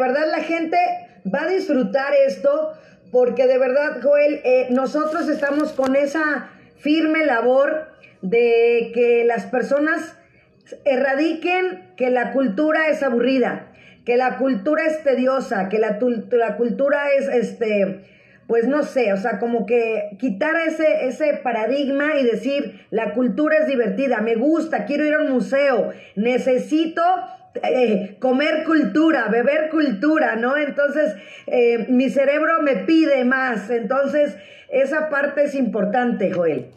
De verdad la gente va a disfrutar esto porque de verdad, Joel, eh, nosotros estamos con esa firme labor de que las personas erradiquen que la cultura es aburrida, que la cultura es tediosa, que la, la cultura es, este, pues no sé, o sea, como que quitar ese, ese paradigma y decir, la cultura es divertida, me gusta, quiero ir a un museo, necesito eh, comer cultura, beber cultura, ¿no? Entonces, eh, mi cerebro me pide más. Entonces, esa parte es importante, Joel.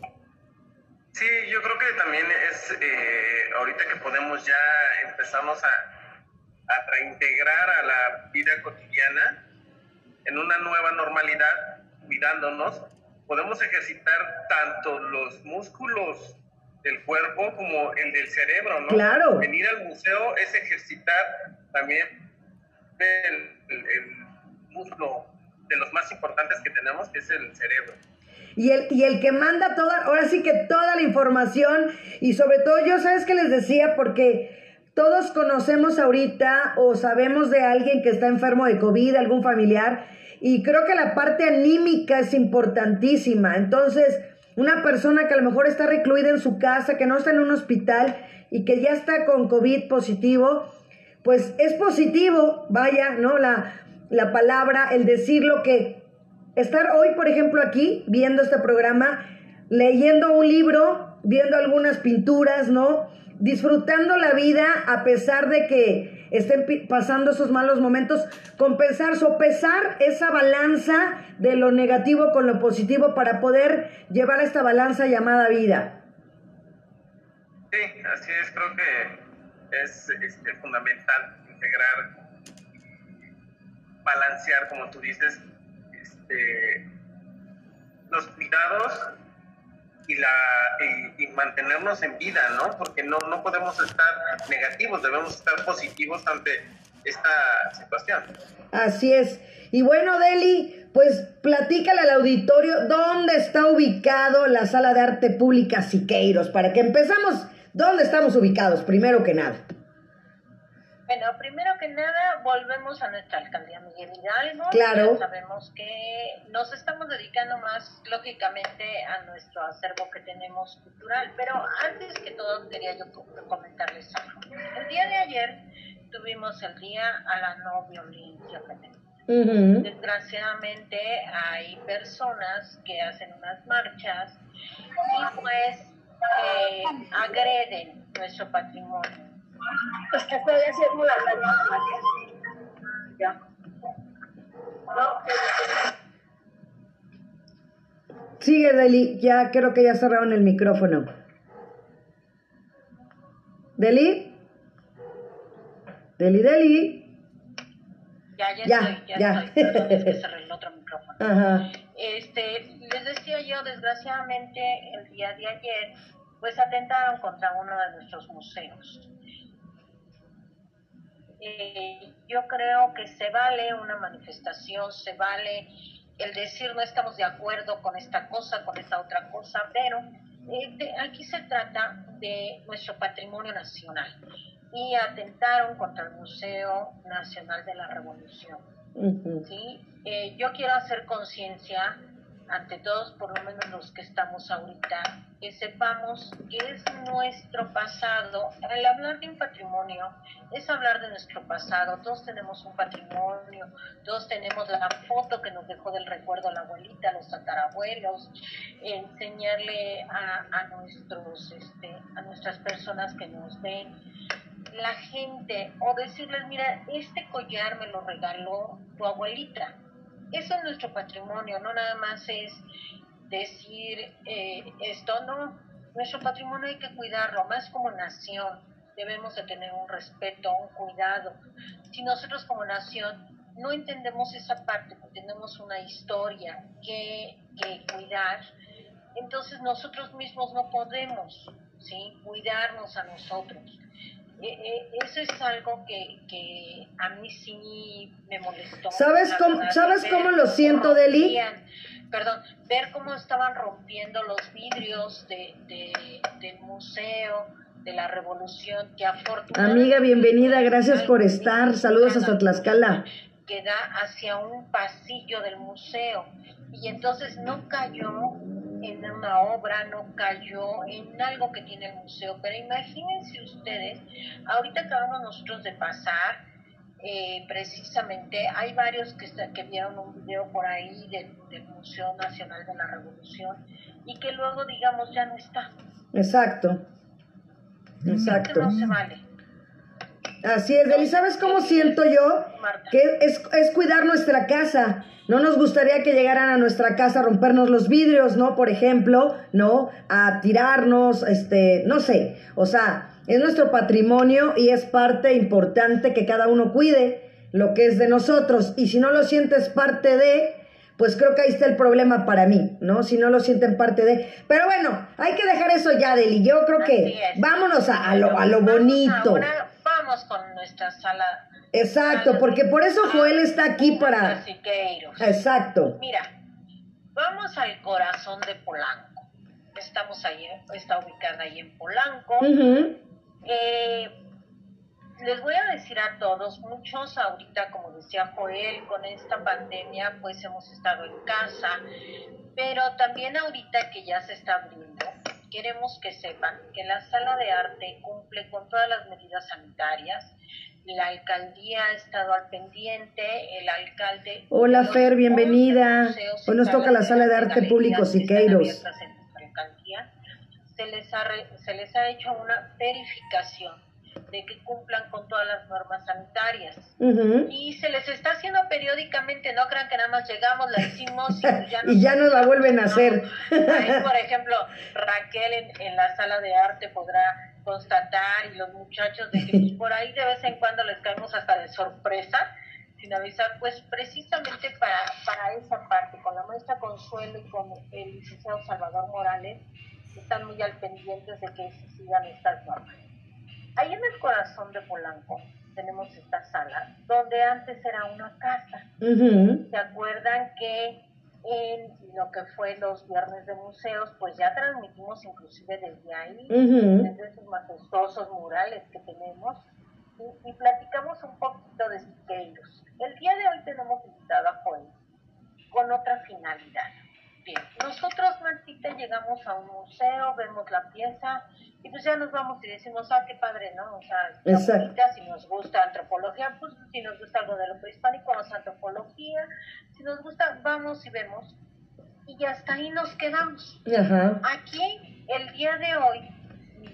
Sí, yo creo que también es, eh, ahorita que podemos ya empezamos a, a reintegrar a la vida cotidiana en una nueva normalidad, cuidándonos, podemos ejercitar tanto los músculos del cuerpo como el del cerebro, ¿no? Claro. Venir al museo es ejercitar también el, músculo de los más importantes que tenemos, que es el cerebro. Y el, y el que manda toda, ahora sí que toda la información, y sobre todo yo, ¿sabes qué les decía? Porque todos conocemos ahorita o sabemos de alguien que está enfermo de COVID, algún familiar, y creo que la parte anímica es importantísima. Entonces, una persona que a lo mejor está recluida en su casa, que no está en un hospital y que ya está con COVID positivo, pues es positivo, vaya, ¿no? La, la palabra, el decirlo que estar hoy, por ejemplo, aquí viendo este programa, leyendo un libro, viendo algunas pinturas, ¿no? Disfrutando la vida a pesar de que estén pasando esos malos momentos, compensar, sopesar esa balanza de lo negativo con lo positivo para poder llevar esta balanza llamada vida. Sí, así es, creo que es, este, fundamental integrar, balancear, como tú dices, este, los cuidados y, la, y, mantenernos en vida, ¿no? Porque no, no podemos estar negativos, debemos estar positivos ante esta situación. Así es. Y bueno, Deli, pues platícale al auditorio dónde está ubicado la Sala de Arte Pública Siqueiros, para que empezamos, ¿dónde estamos ubicados, primero que nada? Bueno, primero que nada, volvemos a nuestra alcaldía Miguel Hidalgo. Claro. sabemos que nos estamos dedicando más, lógicamente, a nuestro acervo que tenemos cultural. Pero antes que todo, quería yo comentarles algo. El día de ayer tuvimos el Día a la No Violencia Femenina. Desgraciadamente, hay personas que hacen unas marchas y, pues, eh, agreden nuestro patrimonio pues que estoy haciendo la Ya. Sigue, Deli. Ya creo que ya cerraron el micrófono. ¿Deli? ¿Deli, Deli? Ya, ya, ya estoy, ya, ya. estoy. Perdón, es que cerré el otro micrófono. Ajá. Este, les decía yo, desgraciadamente, el día de ayer, pues atentaron contra uno de nuestros museos. Eh, yo creo que se vale una manifestación, se vale el decir no estamos de acuerdo con esta cosa, con esta otra cosa, pero eh, aquí se trata de nuestro patrimonio nacional y atentaron contra el Museo Nacional de la Revolución. ¿sí? Eh, yo quiero hacer conciencia ante todos, por lo menos los que estamos ahorita, que sepamos que es nuestro pasado. El hablar de un patrimonio es hablar de nuestro pasado. Todos tenemos un patrimonio, todos tenemos la foto que nos dejó del recuerdo la abuelita, los tatarabuelos, enseñarle a, a nuestros, este, a nuestras personas que nos ven la gente o decirles, mira, este collar me lo regaló tu abuelita eso es nuestro patrimonio, no nada más es decir eh, esto, no, nuestro patrimonio hay que cuidarlo, más como nación debemos de tener un respeto, un cuidado. Si nosotros como nación no entendemos esa parte, tenemos una historia que, que cuidar, entonces nosotros mismos no podemos ¿sí? cuidarnos a nosotros. Eh, eh, eso es algo que, que, a mí sí me molestó. ¿Sabes cómo, ¿sabes cómo lo siento, Deli? Perdón, ver cómo estaban rompiendo los vidrios de, del museo, de la revolución que afortunadamente... Amiga, bienvenida, gracias por estar. Saludos hasta Tlaxcala. Que da hacia un pasillo del museo. Y entonces no cayó en una obra, no cayó en algo que tiene el museo. Pero imagínense ustedes, ahorita acabamos nosotros de pasar, eh, precisamente hay varios que, que vieron un video por ahí del, del Museo Nacional de la Revolución y que luego, digamos, ya no está. Exacto. Exacto. No se vale. Así es, Deli. ¿Sabes cómo siento yo? Que es, es, cuidar nuestra casa. No nos gustaría que llegaran a nuestra casa a rompernos los vidrios, ¿no? Por ejemplo, ¿no? A tirarnos, este, no sé. O sea, es nuestro patrimonio y es parte importante que cada uno cuide lo que es de nosotros. Y si no lo sientes parte de, pues creo que ahí está el problema para mí, ¿no? Si no lo sienten parte de... Pero bueno, hay que dejar eso ya, Deli. Yo creo que vámonos a, lo, a lo bonito. Ahora con nuestra sala. Exacto, porque por eso Joel está aquí para... Exacto. Mira, vamos al corazón de Polanco. Estamos ahí, está ubicada ahí en Polanco. eh, les voy a decir a todos, muchos ahorita, como decía Joel, con esta pandemia, pues hemos estado en casa, pero también ahorita que ya se está abriendo, queremos que sepan que la sala de arte cumple con todas las medidas sanitarias. La alcaldía ha estado al pendiente, el alcalde... Hola Fer, bienvenida. Hoy nos toca la sala de arte público Siqueiros. Se les, ha, se les ha hecho una verificación de que cumplan con todas las normas sanitarias. Y se les está haciendo periódicamente, no crean que nada más llegamos, la hicimos y ya, y ya nos la vuelven a hacer. Ahí, por ejemplo, Raquel en, en, la sala de arte podrá constatar y los muchachos de que pues, por ahí de vez en cuando les caemos hasta de sorpresa sin avisar, pues precisamente para, para esa parte, con la maestra Consuelo y con el licenciado Salvador Morales, están muy al pendientes de que se sigan estas normas. Ahí en el corazón de Polanco tenemos esta sala, donde antes era una casa. ¿Se acuerdan que en lo que fue los viernes de museos, pues ya transmitimos inclusive desde ahí, desde esos majestuosos murales que tenemos, y, y platicamos un poquito de Siqueiros. El día de hoy tenemos invitado a Joel con otra finalidad. Bien, nosotros, Martita, llegamos a un museo, vemos la pieza y pues ya nos vamos y decimos, ah, qué padre, ¿no? O sea, bonita, si nos gusta antropología, pues si nos gusta algo de lo prehispánico, vamos a antropología, si nos gusta, vamos y vemos. Y hasta ahí nos quedamos. Aquí, el día de hoy,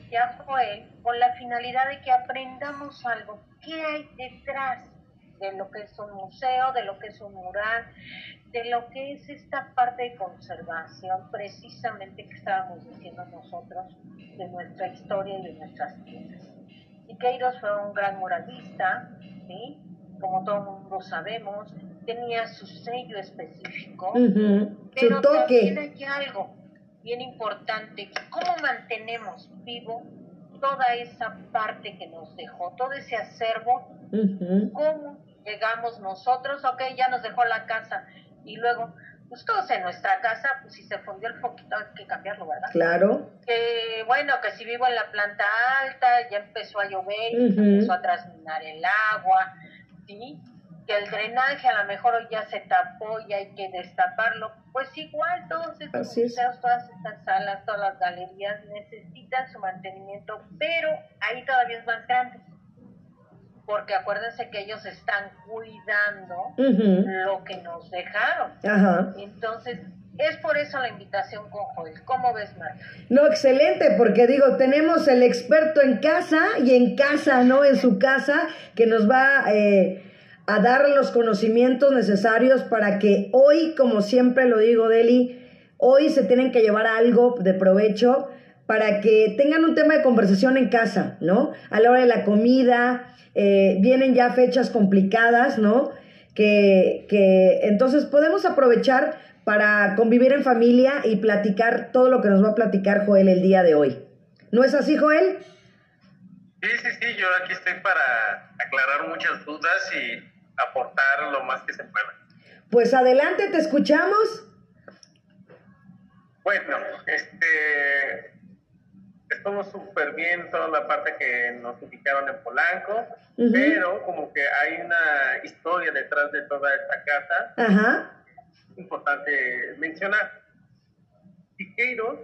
ya fue con la finalidad de que aprendamos algo. ¿Qué hay detrás de lo que es un museo, de lo que es un mural, de lo que es esta parte de conservación, precisamente que estábamos diciendo nosotros, de nuestra historia y de nuestras piezas. Siqueiros fue un gran muralista, ¿sí? como todo mundo sabemos, tenía su sello específico, pero también hay algo bien importante, cómo mantenemos vivo toda esa parte que nos dejó, todo ese acervo, cómo llegamos nosotros, ok, ya nos dejó la casa, y luego, pues todos en nuestra casa, pues si se fundió el foquito hay que cambiarlo, ¿verdad? Claro. Que bueno, que si vivo en la planta alta, ya empezó a llover, empezó a trasminar el agua, ¿sí? Que el drenaje a lo mejor ya se tapó y hay que destaparlo. Pues igual todos estos museos, todas estas salas, todas las galerías necesitan su mantenimiento, pero ahí todavía es más grande porque acuérdense que ellos están cuidando lo que nos dejaron. Entonces, es por eso la invitación con Joel. ¿Cómo ves, Marta? No, excelente, porque digo, tenemos el experto en casa y en casa, ¿no? En su casa, que nos va eh, a dar los conocimientos necesarios para que hoy, como siempre lo digo, Deli, hoy se tienen que llevar algo de provecho para que tengan un tema de conversación en casa, ¿no? A la hora de la comida, eh, vienen ya fechas complicadas, ¿no? Que, que entonces podemos aprovechar para convivir en familia y platicar todo lo que nos va a platicar Joel el día de hoy. ¿No es así, Joel? Sí, sí, sí, yo aquí estoy para aclarar muchas dudas y aportar lo más que se pueda. Pues adelante, te escuchamos. Bueno, este, estuvo súper bien toda la parte que nos ubicaron en Polanco, pero como que hay una historia detrás de toda esta casa. Importante mencionar. Siqueiros,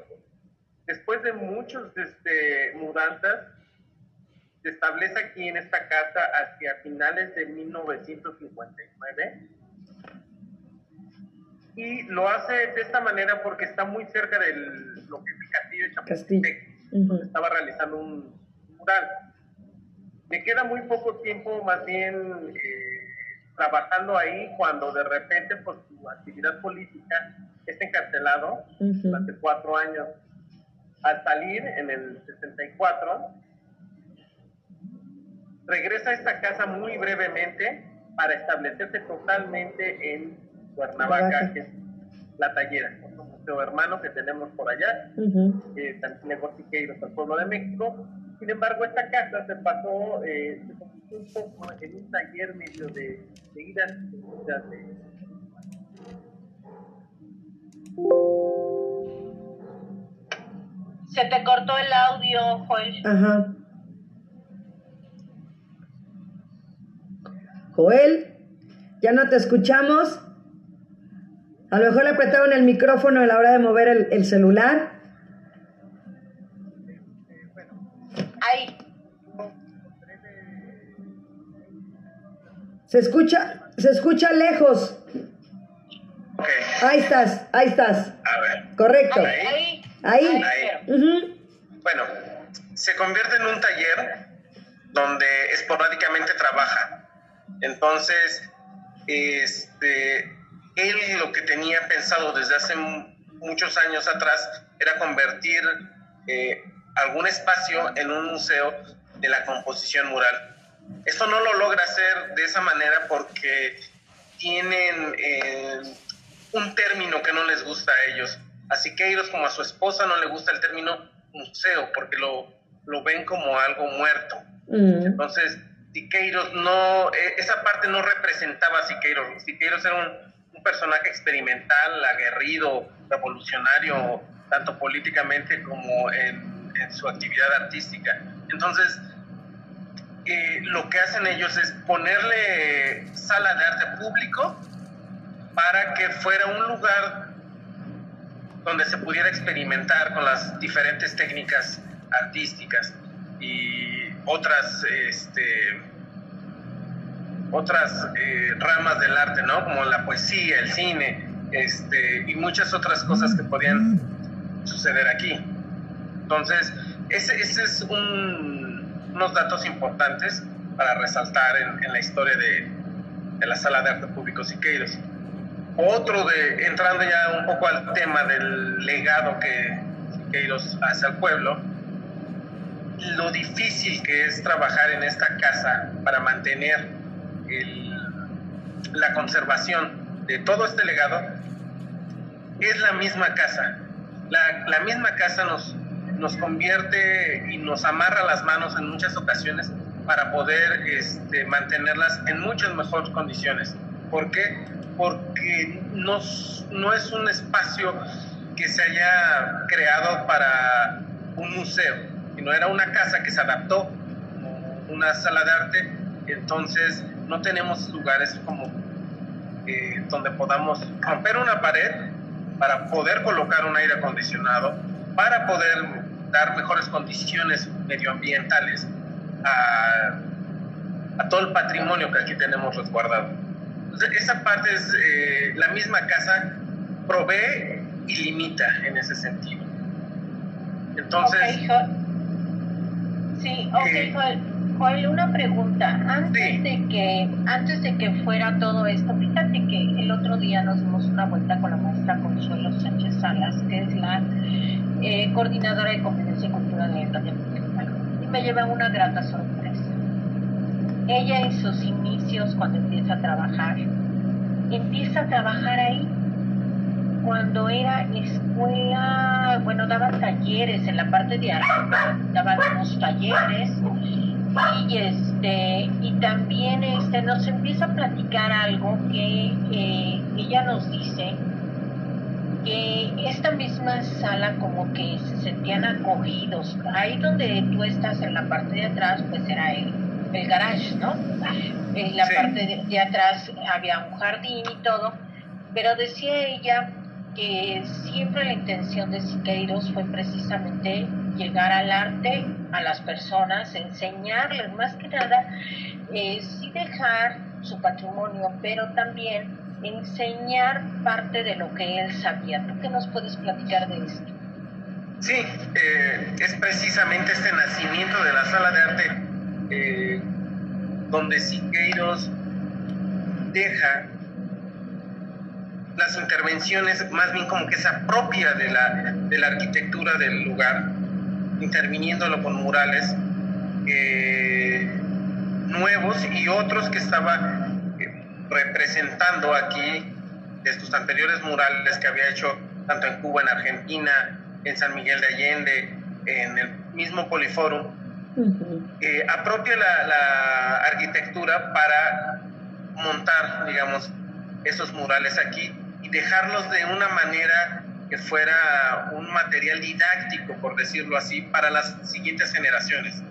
después de muchos este, mudanzas, se establece aquí en esta casa hacia finales de 1959 y lo hace de esta manera porque está muy cerca de lo que es el castillo de Chapultepec, donde estaba realizando un mural. Me queda muy poco tiempo más bien eh, trabajando ahí cuando de repente por su actividad política es encarcelado durante cuatro años. Al salir en el 64, regresa a esta casa muy brevemente para establecerse totalmente en Cuernavaca, que es la tallera, museo hermano que tenemos por allá, eh, también Siqueiros al pueblo de México. Sin embargo, esta casa se pasó, eh, un poco en un taller medio de, de idas y venidas de, Se te cortó el audio, Joel. Ajá. Joel, ya no te escuchamos. A lo mejor le apretaron el micrófono a la hora de mover el, el celular. Ahí. Se escucha, se escucha lejos. Ahí estás, ahí estás. a ver. Correcto. Ahí. Ahí. Ahí. Ujú. Bueno, se convierte en un taller donde esporádicamente trabaja. Entonces, este, él lo que tenía pensado desde hace mu- muchos años atrás era convertir eh, algún espacio en un museo de la composición mural. Esto no lo logra hacer de esa manera porque tienen eh, un término que no les gusta a ellos. A Siqueiros como a su esposa no le gusta el término museo porque lo, lo ven como algo muerto. Mm. Entonces, Siqueiros no, eh, esa parte no representaba a Siqueiros. Siqueiros era un personaje experimental, aguerrido, revolucionario, tanto políticamente como en, su actividad artística. Entonces, eh, lo que hacen ellos es ponerle sala de arte público para que fuera un lugar donde se pudiera experimentar con las diferentes técnicas artísticas y otras este, otras eh, ramas del arte, ¿no? Como la poesía, el cine, este, y muchas otras cosas que podían suceder aquí. Entonces, ese, ese es un- unos datos importantes para resaltar en, en la historia de, de la Sala de Arte Público Siqueiros. Otro de, entrando ya un poco al tema del legado que Siqueiros hace al pueblo, lo difícil que es trabajar en esta casa para mantener la conservación de todo este legado es la misma casa. La, la misma casa nos, nos convierte y nos amarra las manos en muchas ocasiones para poder este, mantenerlas en muchas mejores condiciones. ¿Por qué? Porque no, no es un espacio que se haya creado para un museo, sino era una casa que se adaptó como una sala de arte, entonces no tenemos lugares como eh, donde podamos romper una pared para poder colocar un aire acondicionado, para poder dar mejores condiciones medioambientales a, a todo el patrimonio que aquí tenemos resguardado. Entonces, esa parte es, eh, la misma casa provee y limita en ese sentido. Entonces, Sí, ok, Eh, Joel. Una pregunta. Antes Sí. de que antes de que fuera todo esto, fíjate que el otro día nos dimos una vuelta con la maestra Consuelo Sánchez Salas, que es la eh, coordinadora de convivencia y cultura de Mexicana, y me lleva una grata sorpresa. Ella en sus inicios, cuando empieza a trabajar, empieza a trabajar ahí cuando era escuela, bueno, daban talleres en la parte de arte, daban unos talleres y este y también este nos empieza a platicar algo que eh, ella nos dice que esta misma sala como que se sentían acogidos. Ahí donde tú estás en la parte de atrás, pues era el, el garage, ¿no? En la parte de, atrás había un jardín y todo, pero decía ella que siempre la intención de Siqueiros fue precisamente llegar al arte, a las personas, enseñarles más que nada, eh, sí dejar su patrimonio, pero también enseñar parte de lo que él sabía. ¿Tú qué nos puedes platicar de esto? Sí, eh, es precisamente este nacimiento de la sala de arte eh, donde Siqueiros deja las intervenciones más bien como que se apropia de la, de la arquitectura del lugar, interviniéndolo con murales eh, nuevos y otros que estaba representando aquí estos anteriores murales que había hecho tanto en Cuba, en Argentina, en San Miguel de Allende, en el mismo Poliforum, eh, apropia la, la, arquitectura para montar, digamos, esos murales aquí y dejarlos de una manera que fuera un material didáctico, por decirlo así, para las siguientes generaciones.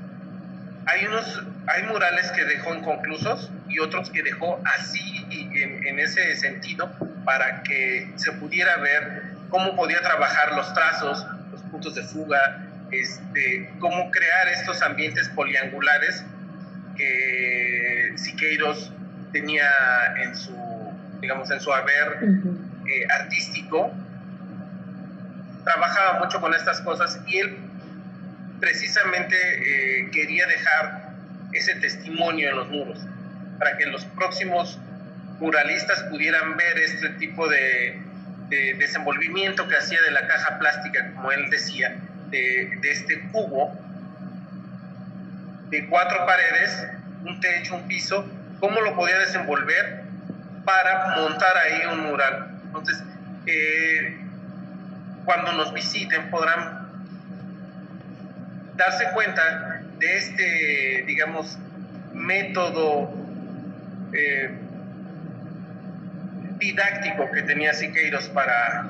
Hay unos, hay murales que dejó inconclusos y otros que dejó así en, en ese sentido para que se pudiera ver cómo podía trabajar los trazos, los puntos de fuga, este, cómo crear estos ambientes poliangulares que Siqueiros tenía en su, digamos, en su haber eh, artístico. Trabajaba mucho con estas cosas y él precisamente eh, quería dejar ese testimonio en los muros para que los próximos muralistas pudieran ver este tipo de, desenvolvimiento que hacía de la caja plástica, como él decía, de, de, este cubo de cuatro paredes, un techo, un piso, cómo lo podía desenvolver para montar ahí un mural. Entonces, eh, cuando nos visiten podrán darse cuenta de este, digamos, método eh, didáctico que tenía Siqueiros para,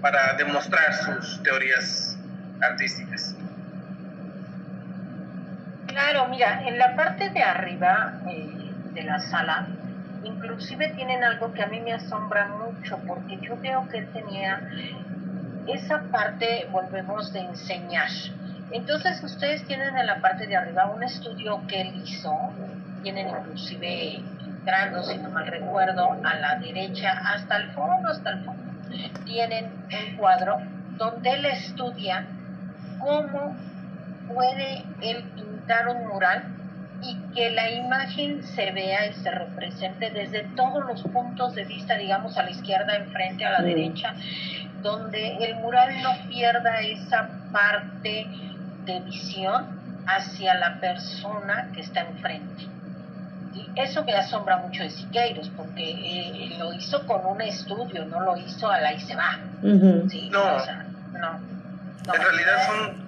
para demostrar sus teorías artísticas. Claro, mira, en la parte de arriba eh, de la sala, inclusive tienen algo que a mí me asombra mucho, porque yo veo que él tenía esa parte, volvemos, de enseñar. Entonces ustedes tienen en la parte de arriba un estudio que él hizo, tienen inclusive entrando, si no mal recuerdo, a la derecha hasta el fondo, hasta el fondo, tienen un cuadro donde él estudia cómo puede él pintar un mural y que la imagen se vea y se represente desde todos los puntos de vista, digamos, a la izquierda, enfrente, a la derecha, donde el mural no pierda esa parte de visión hacia la persona que está enfrente. Y eso me asombra mucho de Siqueiros, porque eh, lo hizo con un estudio, no lo hizo a la y se va. ¿sí? no. no. En realidad son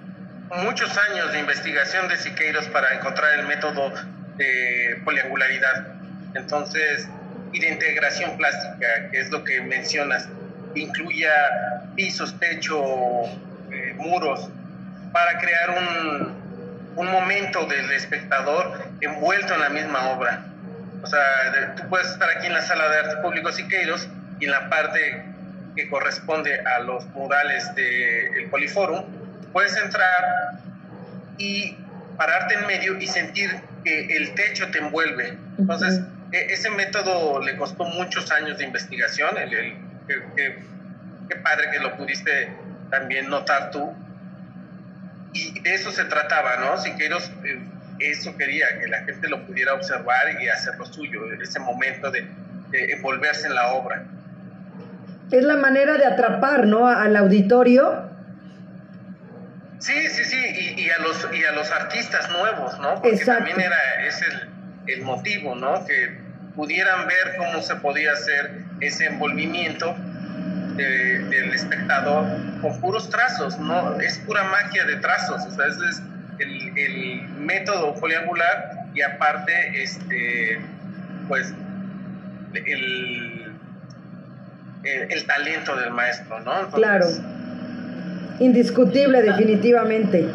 muchos años de investigación de Siqueiros para encontrar el método de poliangularidad. Entonces, y de integración plástica, que es lo que mencionas, incluya pisos, techo, eh, muros, para crear un, un, momento del espectador envuelto en la misma obra. O sea, tú puedes estar aquí en la sala de arte público Siqueiros y en la parte que corresponde a los murales del de Poliforum, puedes entrar y pararte en medio y sentir que el techo te envuelve. Entonces, e, ese método le costó muchos años de investigación, el, el, qué padre que lo pudiste también notar tú. Y de eso se trataba, ¿no? Siqueiros eh, eso quería, que la gente lo pudiera observar y hacer lo suyo, ese momento de, de envolverse en la obra. Es la manera de atrapar, ¿no? Al auditorio Sí, sí, sí, y, a los y a los artistas nuevos, ¿no? Porque también era es el, el, motivo, ¿no? Que pudieran ver cómo se podía hacer ese envolvimiento del espectador con puros trazos, ¿no? Es pura magia de trazos, o sea, ese es el, el método poliangular y aparte, este, pues, el el talento del maestro, ¿no? claro. Indiscutible, definitivamente.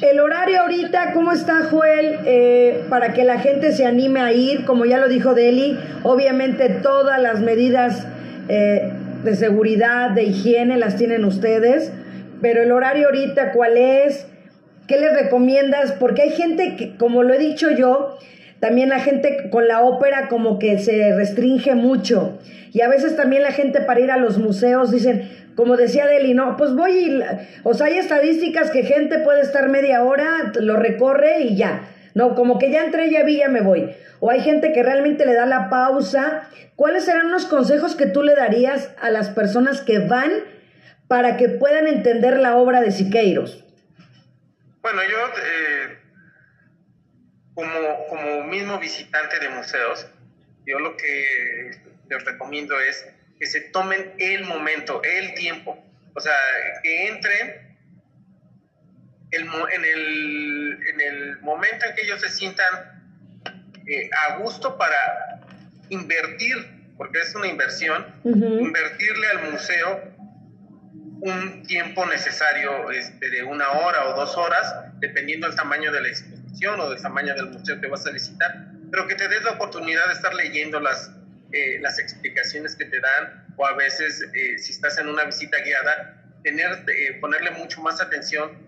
El horario ahorita, ¿cómo está Joel? Eh, para que la gente se anime a ir, como ya lo dijo Deli, obviamente todas las medidas eh, de seguridad, de higiene las tienen ustedes, pero el horario ahorita, ¿cuál es? ¿Qué les recomiendas? Porque hay gente que, como lo he dicho yo, también la gente con la ópera como que se restringe mucho. Y a veces también la gente para ir a los museos dicen, como decía Deli, no, pues voy y, o sea, hay estadísticas que gente puede estar media hora, lo recorre y ya. No, como que ya entré, ya vi, ya me voy. O hay gente que realmente le da la pausa. ¿Cuáles serán los consejos que tú le darías a las personas que van para que puedan entender la obra de Siqueiros? Bueno, yo eh, como, como mismo visitante de museos, yo lo que les recomiendo es que se tomen el momento, el tiempo. O sea, que entren el, en, el, en el momento en que ellos se sientan eh, a gusto para invertir, porque es una inversión, invertirle al museo un tiempo necesario este, de una hora o dos horas, dependiendo del tamaño de la exposición o del tamaño del museo que vas a visitar, pero que te des la oportunidad de estar leyendo las, eh, las explicaciones que te dan o a veces eh, si estás en una visita guiada, tener, eh, ponerle mucho más atención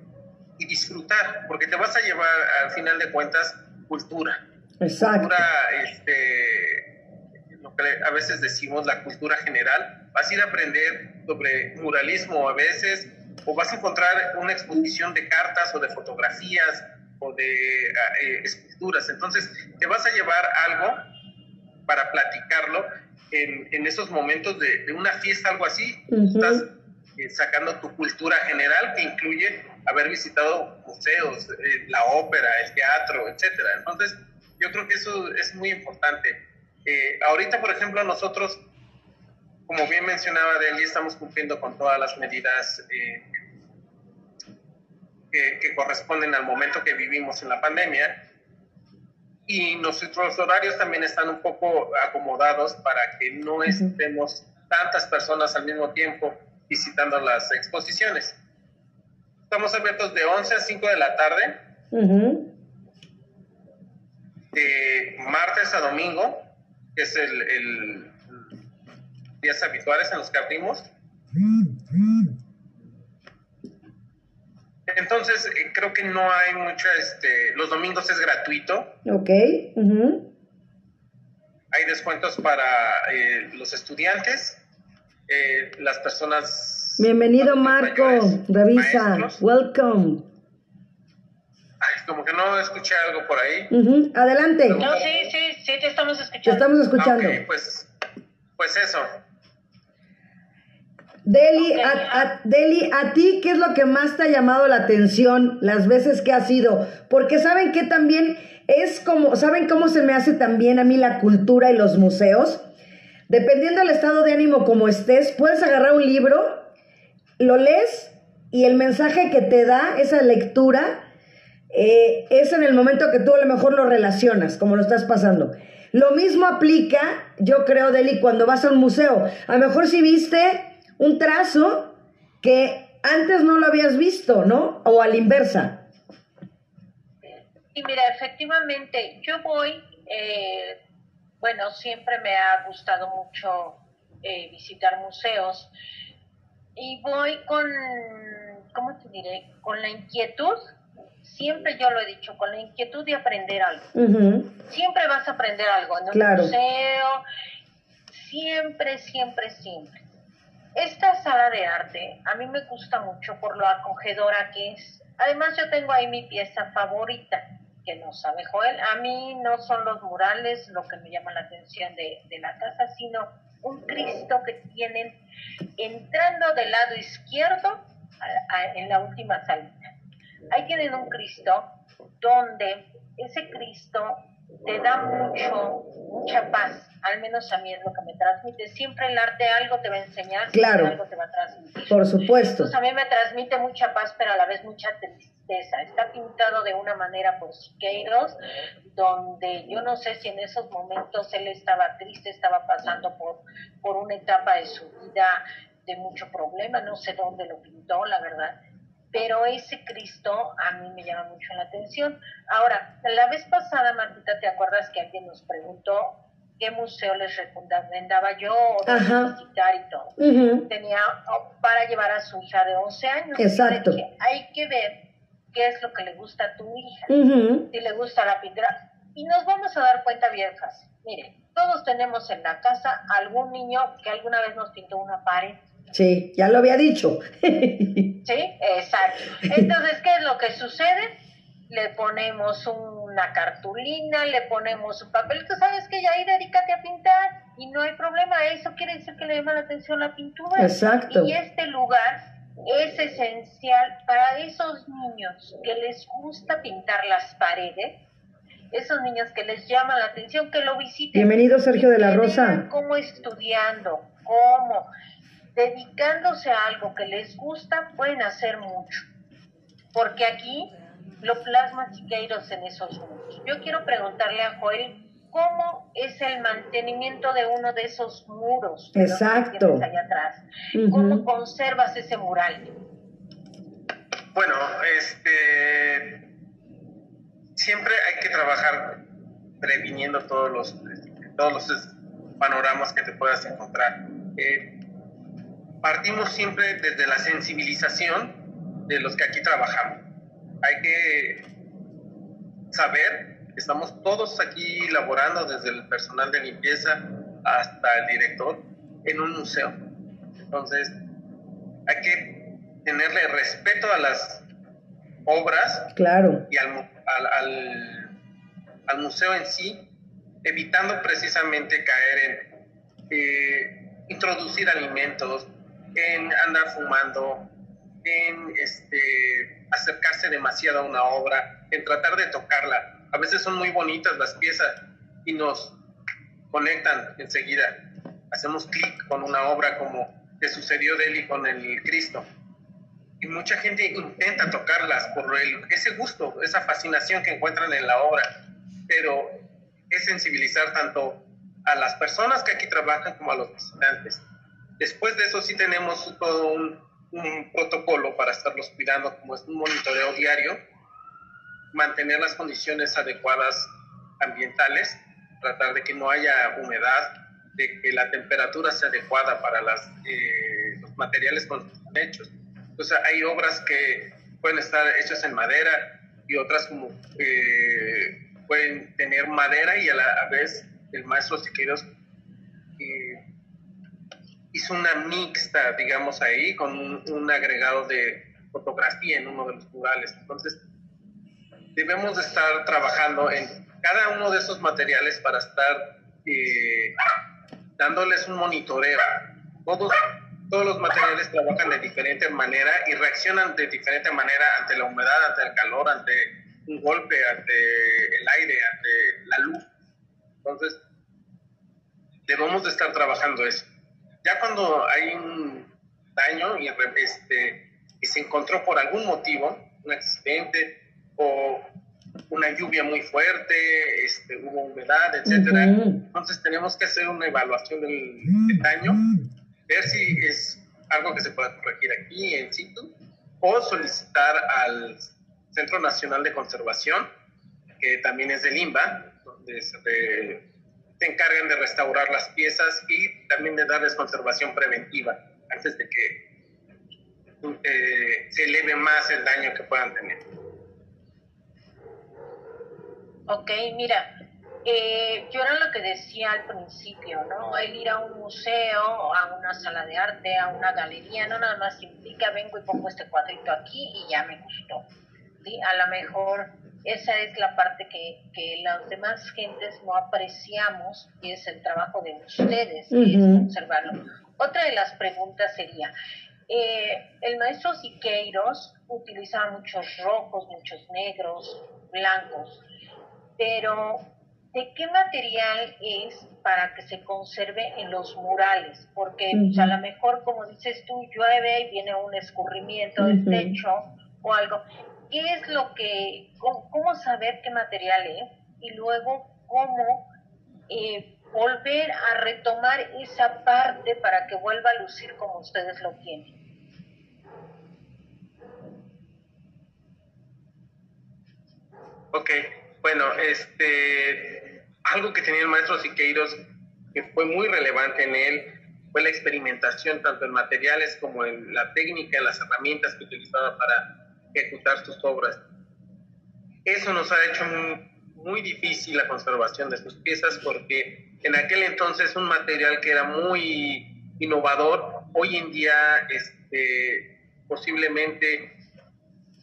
y disfrutar, porque te vas a llevar al final de cuentas cultura. Exacto. Cultura, este, lo que a veces decimos la cultura general. Vas a ir a aprender sobre muralismo a veces, o vas a encontrar una exposición de cartas o de fotografías o de esculturas. Entonces, te vas a llevar algo para platicarlo en, en esos momentos de, de, una fiesta, algo así. Estás eh, sacando tu cultura general que incluye haber visitado museos, eh, la ópera, el teatro, etcétera. Entonces, yo creo que eso es muy importante. Eh, ahorita, por ejemplo, nosotros, como bien mencionaba Deli, estamos cumpliendo con todas las medidas que, que corresponden al momento que vivimos en la pandemia y nuestros horarios también están un poco acomodados para que no estemos tantas personas al mismo tiempo visitando las exposiciones. Estamos abiertos de 11 a 5 de la tarde, de martes a domingo, que es el, el días habituales en los que abrimos. Entonces, eh, creo que no hay mucho, este, los domingos es gratuito. Ok. Hay descuentos para eh, los estudiantes, eh, las personas... Bienvenido Marco, revisa, welcome. Ay, como que no escuché algo por ahí. Adelante. No, sí, sí, sí, te estamos escuchando. Te estamos escuchando. pues, pues eso. Deli, a, Deli, ¿a ti qué es lo que más te ha llamado la atención las veces que has ido? Porque saben que también es como, ¿saben cómo se me hace también a mí la cultura y los museos? Dependiendo del estado de ánimo como estés, puedes agarrar un libro, lo lees y el mensaje que te da esa lectura eh, es en el momento que tú a lo mejor lo relacionas, como lo estás pasando. Lo mismo aplica, yo creo, Deli, cuando vas a un museo. A lo mejor si viste un trazo que antes no lo habías visto, ¿no? O a la inversa. Y mira, efectivamente, yo voy, eh, bueno, siempre me ha gustado mucho eh, visitar museos y voy con, ¿cómo te diré? Con la inquietud, siempre yo lo he dicho, con la inquietud de aprender algo. Siempre vas a aprender algo en un museo, siempre, siempre, siempre. Esta sala de arte a mí me gusta mucho por lo acogedora que es. Además yo tengo ahí mi pieza favorita, que no sabe Joel. A mí no son los murales lo que me llama la atención de, la casa, sino un Cristo que tienen entrando del lado izquierdo en la última salida. Ahí tienen un Cristo donde ese Cristo te da mucho, mucha paz al menos a mí es lo que me transmite. Siempre el arte algo te va a enseñar, claro. algo te va a transmitir. Por supuesto. Entonces a mí me transmite mucha paz, pero a la vez mucha tristeza. Está pintado de una manera por Siqueiros, donde yo no sé si en esos momentos él estaba triste, estaba pasando por, por una etapa de su vida de mucho problema, no sé dónde lo pintó, la verdad. Pero ese Cristo a mí me llama mucho la atención. Ahora, la vez pasada, Martita, ¿te acuerdas que alguien nos preguntó qué museo les recomendaba yo visitar y todo. Tenía oh, para llevar a su hija de 11 años. Exacto. hay que ver qué es lo que le gusta a tu hija, si le gusta la pintura. Y nos vamos a dar cuenta bien fácil. Mire, todos tenemos en la casa algún niño que alguna vez nos pintó una pared. Sí, ya lo había dicho. sí, exacto. Entonces, ¿qué es lo que sucede? Le ponemos una cartulina, le ponemos un papel, tú sabes que ya ahí dedícate a pintar y no hay problema, eso quiere decir que le llama la atención la pintura. Exacto. Y este lugar es esencial para esos niños que les gusta pintar las paredes, esos niños que les llama la atención, que lo visiten. Bienvenido Sergio de la Rosa. Como estudiando, como dedicándose a algo que les gusta, pueden hacer mucho. Porque aquí lo plasma Siqueiros en esos mundos. Yo quiero preguntarle a Joel cómo es el mantenimiento de uno de esos muros. Exacto. allá atrás. ¿Cómo conservas ese mural? Bueno, este siempre hay que trabajar previniendo todos los todos los panoramas que te puedas encontrar. Eh, partimos siempre desde la sensibilización de los que aquí trabajamos. Hay que saber Estamos todos aquí laborando, desde el personal de limpieza hasta el director, en un museo. Entonces, hay que tenerle respeto a las obras claro. y al, al, al, museo en sí, evitando precisamente caer en eh, introducir alimentos, en andar fumando, en este, acercarse demasiado a una obra, en tratar de tocarla a veces son muy bonitas las piezas y nos conectan enseguida. Hacemos clic con una obra como le sucedió de y con el Cristo. Y mucha gente intenta tocarlas por el, ese gusto, esa fascinación que encuentran en la obra, pero es sensibilizar tanto a las personas que aquí trabajan como a los visitantes. Después de eso sí tenemos todo un, un protocolo para estarlos cuidando, como es un monitoreo diario, mantener las condiciones adecuadas ambientales, tratar de que no haya humedad, de que la temperatura sea adecuada para las, eh, los materiales con hechos. Entonces hay obras que pueden estar hechas en madera y otras como eh, pueden tener madera y a la vez el maestro Siqueiros eh, hizo una mixta, digamos, ahí con un, un agregado de fotografía en uno de los murales. Entonces debemos de estar trabajando en cada uno de esos materiales para estar eh, dándoles un monitoreo. Todos, todos los materiales trabajan de diferente manera y reaccionan de diferente manera ante la humedad, ante el calor, ante un golpe, ante el aire, ante la luz. Entonces, debemos de estar trabajando eso. Ya cuando hay un daño y, este, y se encontró por algún motivo, un accidente, o una lluvia muy fuerte, este, hubo humedad, etcétera. Entonces tenemos que hacer una evaluación del, daño, ver si es algo que se pueda corregir aquí en situ o solicitar al Centro Nacional de Conservación, que también es del INBA, donde se, encargan de restaurar las piezas y también de darles conservación preventiva antes de que eh, se eleve más el daño que puedan tener. Ok, mira, eh, yo era lo que decía al principio, ¿no? El ir a un museo, a una sala de arte, a una galería, no nada más implica vengo y pongo este cuadrito aquí y ya me gustó. ¿sí? A lo mejor esa es la parte que, que las demás gentes no apreciamos y es el trabajo de ustedes, observarlo. Otra de las preguntas sería, eh, el maestro Siqueiros utilizaba muchos rojos, muchos negros, blancos pero ¿de qué material es para que se conserve en los murales? Porque pues, a lo mejor, como dices tú, llueve y viene un escurrimiento del techo o algo. Qué es lo que, cómo, saber qué material es y luego cómo eh, volver a retomar esa parte para que vuelva a lucir como ustedes lo tienen. Ok, bueno, este, algo que tenía el maestro Siqueiros que fue muy relevante en él fue la experimentación tanto en materiales como en la técnica, las herramientas que utilizaba para ejecutar sus obras. Eso nos ha hecho muy, difícil la conservación de sus piezas porque en aquel entonces un material que era muy innovador, hoy en día este, posiblemente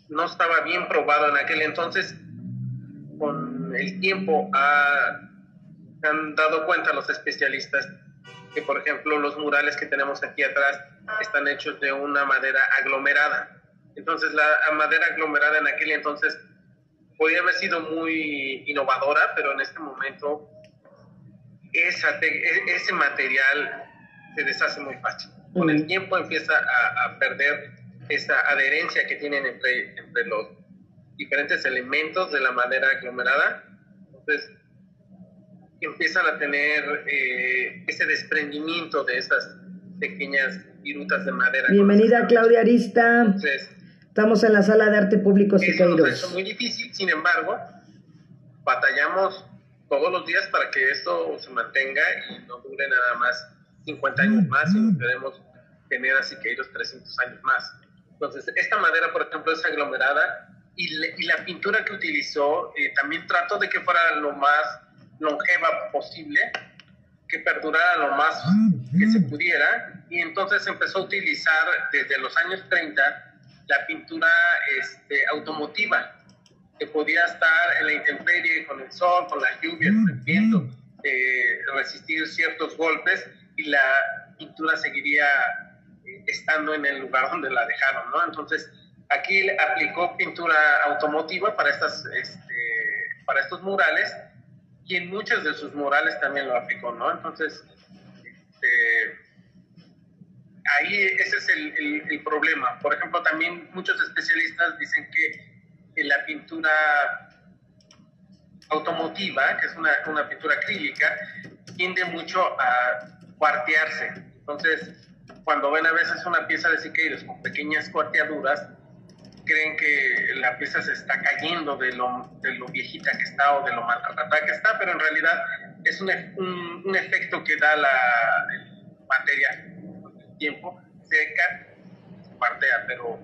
no estaba bien probado en aquel entonces. Con el tiempo han dado cuenta los especialistas que, por ejemplo, los murales que tenemos aquí atrás están hechos de una madera aglomerada. Entonces, la madera aglomerada en aquel entonces podía haber sido muy innovadora, pero en este momento esa e, ese material se deshace muy fácil. Con el tiempo empieza a, perder esa adherencia que tienen entre, entre los diferentes elementos de la madera aglomerada. Entonces, empiezan a tener eh, ese desprendimiento de esas pequeñas virutas de madera. Bienvenida Claudia Arista. Estamos en la sala de arte público Siqueiros. Es muy difícil, sin embargo, batallamos todos los días para que esto se mantenga y no dure nada más 50 años más, sino queremos tener a Siqueiros 300 años más. Entonces, esta madera, por ejemplo, es aglomerada y, y la pintura que utilizó eh, también trató de que fuera lo más longeva posible, que perdurara lo más que se pudiera, y entonces empezó a utilizar desde los años 30 la pintura este, automotiva, que podía estar en la intemperie, con el sol, con la lluvia, con el viento, eh, resistir ciertos golpes y la pintura seguiría eh, estando en el lugar donde la dejaron, ¿no? Entonces, aquí aplicó pintura automotiva para, estas, este, para estos murales y en muchos de sus murales también lo aplicó, ¿no? Entonces, este, ahí ese es el, problema. Por ejemplo, también muchos especialistas dicen que la pintura automotiva, que es una, pintura acrílica, tiende mucho a cuartearse. Entonces, cuando ven a veces una pieza de Siqueiros con pequeñas cuarteaduras, creen que la pieza se está cayendo de lo, viejita que está o de lo maltratada que está, pero en realidad es un, un, efecto que da la materia tiempo, seca, partea, pero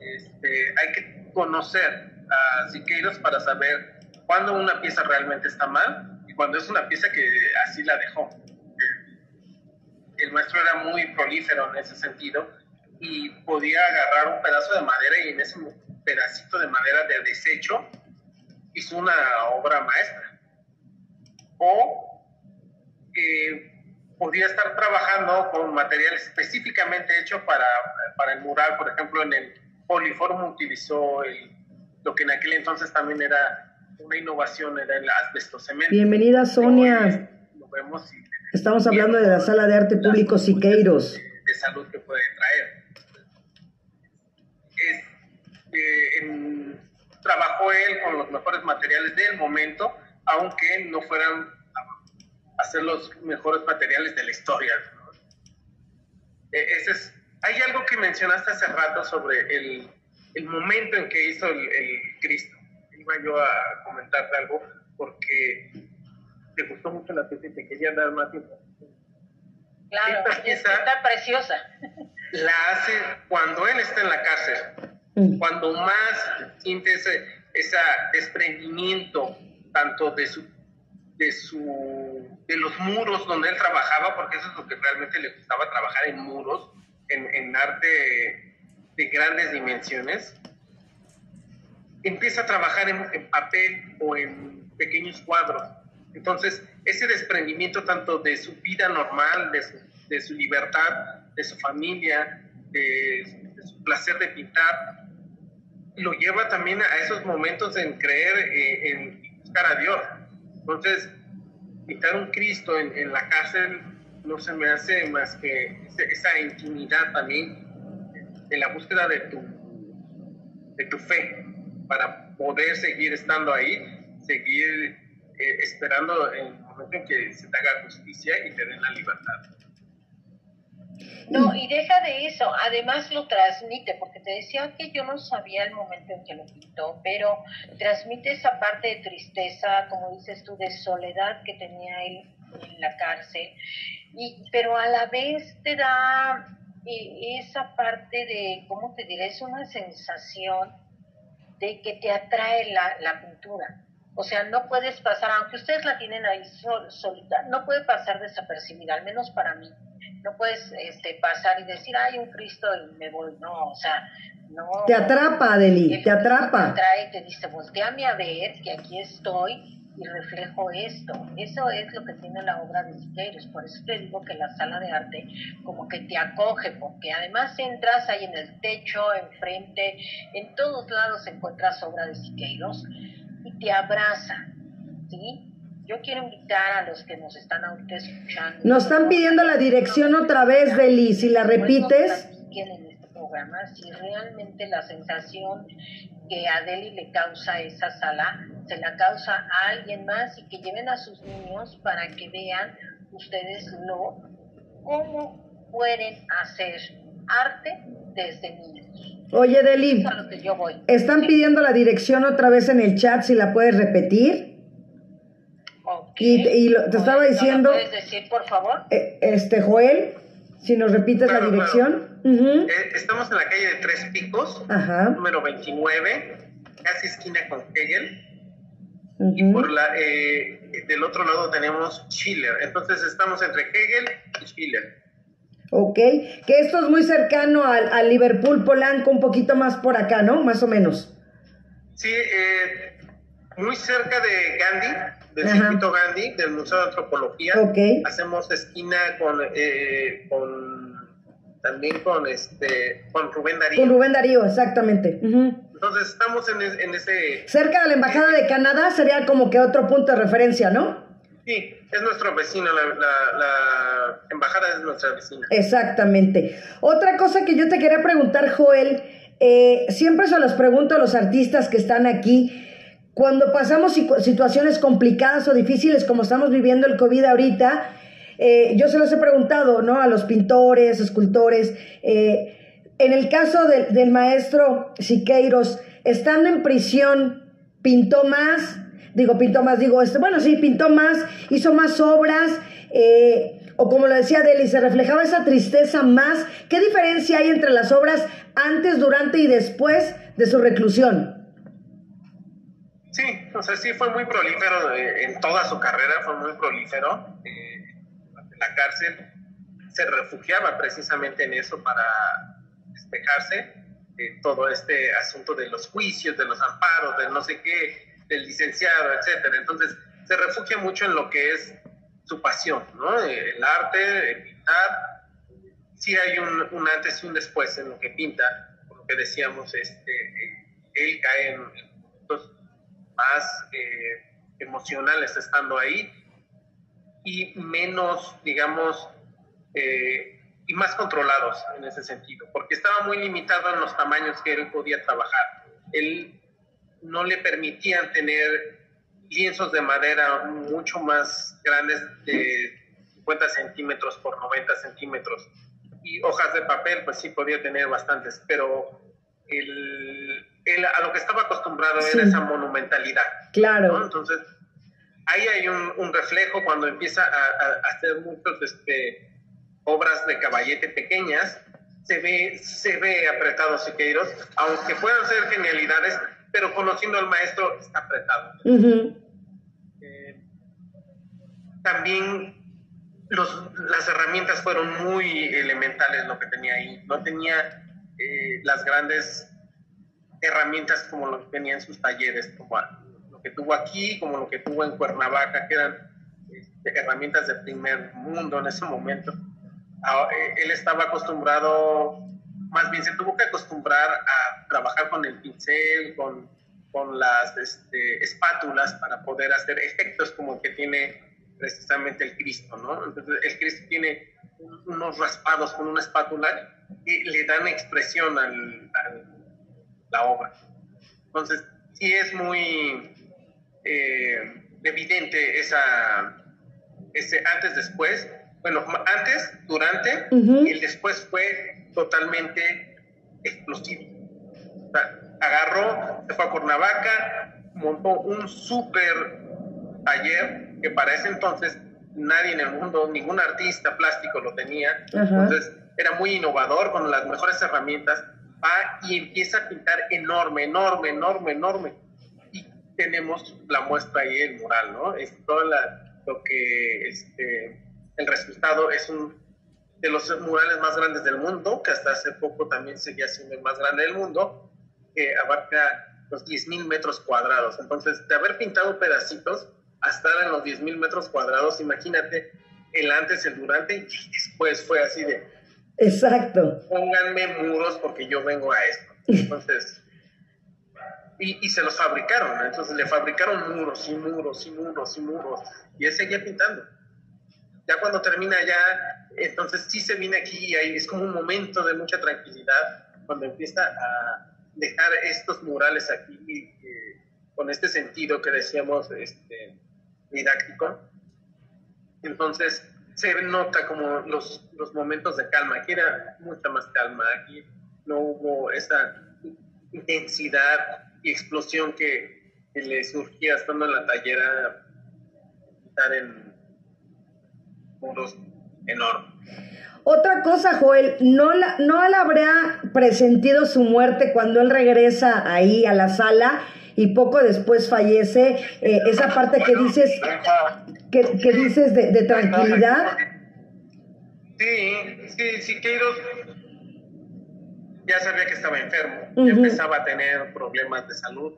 este, hay que conocer a Siqueiros para saber cuándo una pieza realmente está mal y cuando es una pieza que así la dejó. El maestro era muy prolífero en ese sentido y podía agarrar un pedazo de madera y en ese pedacito de madera de desecho hizo una obra maestra. O eh, podía estar trabajando con material específicamente hecho para, para el mural, por ejemplo, en el Poliform utilizó lo que en aquel entonces también era una innovación, era el asbestocemento. Bienvenida Sonia. Estamos hablando de la sala de arte público Siqueiros. de salud que puede traer. trabajó él con los mejores materiales del momento, aunque no fueran a ser los mejores materiales de la historia. E, ese es, hay algo que mencionaste hace rato sobre el, el momento en que hizo el, Cristo. Iba yo a comentarte algo porque te gustó mucho la pieza y te quería dar más información. Claro, Esta pieza está preciosa. La hace cuando él está en la cárcel Mm. Cuando más siente ese, desprendimiento tanto de su, de su de los muros donde él trabajaba, porque eso es lo que realmente le gustaba trabajar en muros, en, arte de grandes dimensiones, empieza a trabajar en, papel o en pequeños cuadros. Entonces, ese desprendimiento tanto de su vida normal, de su, de su libertad, de su familia, de, de, su placer de pintar, lo lleva también a esos momentos en creer eh, en buscar a Dios. Entonces, pintar un Cristo en, la cárcel no se me hace más que esa intimidad también de la búsqueda de tu, de tu fe. para poder seguir estando ahí, seguir eh, esperando el momento en que se te haga justicia y te den la libertad. No, y deja de eso, además lo transmite, porque te decía que yo no sabía el momento en que lo pintó, pero transmite esa parte de tristeza, como dices tú, de soledad que tenía él en la cárcel, y, pero a la vez te da eh, esa parte de, ¿cómo te diré? Es una sensación de que te atrae la, la pintura. O sea, no puedes pasar, aunque ustedes la tienen ahí solita, no puede pasar desapercibida, al menos para mí no puedes este, pasar y decir, hay un Cristo y me voy, no, o sea, no. Te atrapa, Adeli, te atrapa. Te atrae, te dice, volteame a ver que aquí estoy y reflejo esto. Eso es lo que tiene la obra de Siqueiros, por eso te digo que la sala de arte como que te acoge, porque además entras ahí en el techo, enfrente, en todos lados encuentras obra de Siqueiros y te abraza, ¿sí? Yo quiero invitar a los que nos están ahorita escuchando. Nos están pidiendo la dirección otra vez, Beli, si la repites. en este programa, si realmente la sensación que a Deli le causa esa sala, se la causa a alguien más y que lleven a sus niños para que vean ustedes lo cómo pueden hacer arte desde niños. Oye, Deli, están pidiendo la dirección otra vez en el chat, si la puedes repetir. Y, te estaba diciendo... puedes decir, por favor? Eh, este, Joel, si nos repites la dirección. Eh, estamos en la calle de Tres Picos, número 29, casi esquina con Hegel. Y por la, eh, del otro lado tenemos Schiller. Entonces estamos entre Hegel y Schiller. Ok, que esto es muy cercano al, al Liverpool Polanco, un poquito más por acá, ¿no? Más o menos. Sí, muy cerca de Gandhi, del circuito Gandhi, del Museo de Antropología. Hacemos esquina con, eh, con también con este con Rubén Darío. Con Rubén Darío, exactamente. Entonces estamos en, en, ese... Cerca de la Embajada de Canadá sería como que otro punto de referencia, ¿no? Sí, es nuestro vecino, la, la, embajada es nuestra vecina. Exactamente. Otra cosa que yo te quería preguntar, Joel, eh, siempre se los pregunto a los artistas que están aquí, cuando pasamos situaciones complicadas o difíciles como estamos viviendo el COVID ahorita, eh, yo se los he preguntado, ¿no? A los pintores, escultores. Eh, en el caso del maestro Siqueiros, estando en prisión, pintó más, digo, pintó más, digo, este, bueno, sí, pintó más, hizo más obras, eh, o como lo decía Deli, se reflejaba esa tristeza más. ¿Qué diferencia hay entre las obras antes, durante y después de su reclusión? Sí, o sea, sí fue muy prolífero eh, en toda su carrera, fue muy prolífero. Eh, la cárcel se refugiaba precisamente en eso para despejarse de todo este asunto de los juicios, de los amparos, de no sé qué, del licenciado, etcétera. Entonces, se refugia mucho en lo que es su pasión, ¿no? El arte, el pintar. Sí hay un, antes y un después en lo que pinta, por lo que decíamos, este, él cae en más eh, emocionales estando ahí y menos, digamos, eh, y más controlados en ese sentido, porque estaba muy limitado en los tamaños que él podía trabajar. Él no le permitían tener lienzos de madera mucho más grandes de 50 centímetros por 90 centímetros y hojas de papel, pues sí podía tener bastantes, pero el, a lo que estaba acostumbrado era esa monumentalidad. Claro. Entonces, ahí hay un, reflejo cuando empieza a, hacer muchas este, obras de caballete pequeñas, se ve, se ve apretado Siqueiros, aunque puedan ser genialidades, pero conociendo al maestro está apretado. Eh, también los, las herramientas fueron muy elementales lo que tenía ahí. No tenía eh, las grandes herramientas como lo que tenía en sus talleres, como lo que tuvo aquí, como lo que tuvo en Cuernavaca, que eran este, herramientas de primer mundo en ese momento. Ah, eh, él estaba acostumbrado, más bien se tuvo que acostumbrar a trabajar con el pincel, con, con las este, espátulas para poder hacer efectos como que tiene precisamente el Cristo, ¿no? Entonces el Cristo tiene unos raspados con una espátula y le dan expresión al la obra. Entonces, sí es muy eh, evidente esa, ese antes, después. Bueno, antes, durante y el después fue totalmente explosivo. agarró, se fue a Cuernavaca, montó un súper taller que para ese entonces nadie en el mundo, ningún artista plástico lo tenía. Entonces era muy innovador con las mejores herramientas. Va y empieza a pintar enorme, enorme, enorme, enorme. Y tenemos la muestra ahí, el mural, ¿no? Es todo lo que este, el resultado es un de los murales más grandes del mundo, que hasta hace poco también seguía siendo el más grande del mundo, que abarca los 10.000 metros cuadrados. Entonces, de haber pintado pedacitos, a estar en los 10.000 metros cuadrados, imagínate el antes, el durante y después fue así de... Exacto. Pónganme muros porque yo vengo a esto. Entonces, y, y, se los fabricaron, entonces le fabricaron muros y muros y muros y muros, y él seguía pintando. Ya cuando termina ya, entonces sí se viene aquí y ahí es como un momento de mucha tranquilidad cuando empieza a dejar estos murales aquí con este sentido que decíamos, este, didáctico. Entonces se nota como los, los momentos de calma. Aquí era mucha más calma, aquí no hubo esa intensidad y explosión que, le surgía estando en la tallera, estar en muros enormes. Otra cosa, Joel, ¿no, la, ¿no le habrá presentido su muerte cuando él regresa ahí a la sala y poco después fallece, eh, esa parte que dices, que, dices de, tranquilidad. Sí, sí, Siqueiros ya sabía que estaba enfermo, ya empezaba a tener problemas de salud,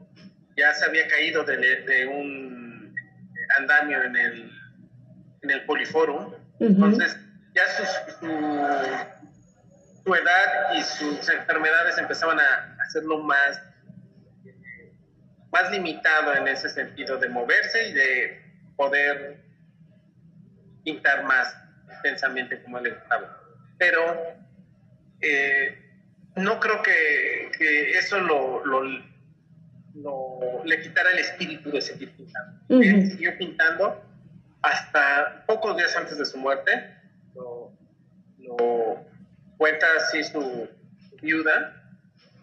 ya se había caído de, un andamio en el, en el poliforum, entonces ya su, su, edad y sus enfermedades empezaban a hacerlo más más limitado en ese sentido de moverse y de poder pintar más intensamente como él estaba. Pero eh, no creo que, eso lo, le quitara el espíritu de seguir pintando. Él siguió pintando hasta pocos días antes de su muerte. Lo, cuenta así su viuda,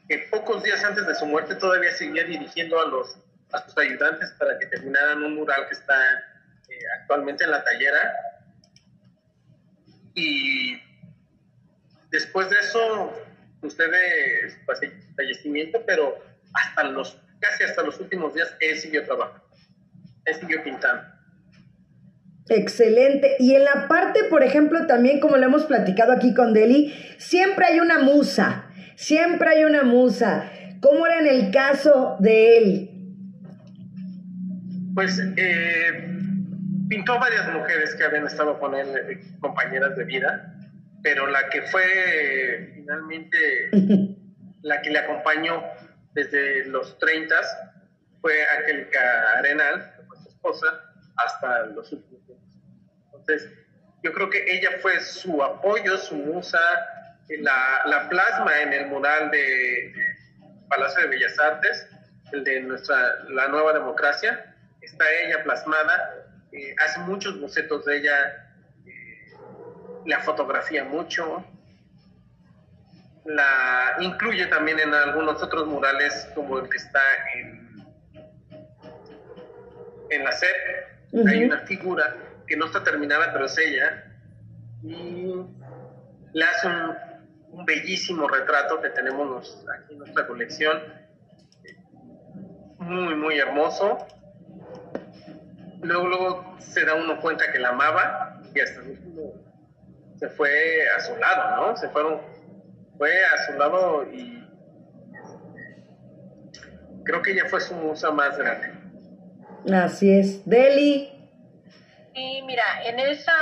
que pocos días antes de su muerte todavía seguía dirigiendo a los a sus ayudantes para que terminaran un mural que está eh, actualmente en la tallera. Y después de eso sucede su fallecimiento, pero hasta los, casi hasta los últimos días él siguió trabajando, él siguió pintando. Excelente. Y en la parte, por ejemplo, también como lo hemos platicado aquí con Deli, siempre hay una musa Siempre hay una musa. ¿Cómo era en el caso de él? Pues eh, pintó varias mujeres que habían estado con él, eh, compañeras de vida, pero la que fue finalmente la que le acompañó desde los 30 fue Angélica Arenal, que fue su esposa, hasta los últimos Entonces, yo creo que ella fue su apoyo, su musa, la, la plasma en el mural de Palacio de Bellas Artes, el de nuestra, la nueva democracia, está ella plasmada, eh, hace muchos bocetos de ella, eh, la fotografía mucho, la incluye también en algunos otros murales como el que está en, en la SEP, hay una figura que no está terminada, pero es ella, y le hace un, un bellísimo retrato que tenemos aquí en nuestra colección. Muy, muy hermoso. Luego, luego se da uno cuenta que la amaba y hasta el último se fue a su lado, ¿no? Se fueron, fue a su lado y creo que ella fue su musa más grande. Así es. Deli. Sí, mira, en esa,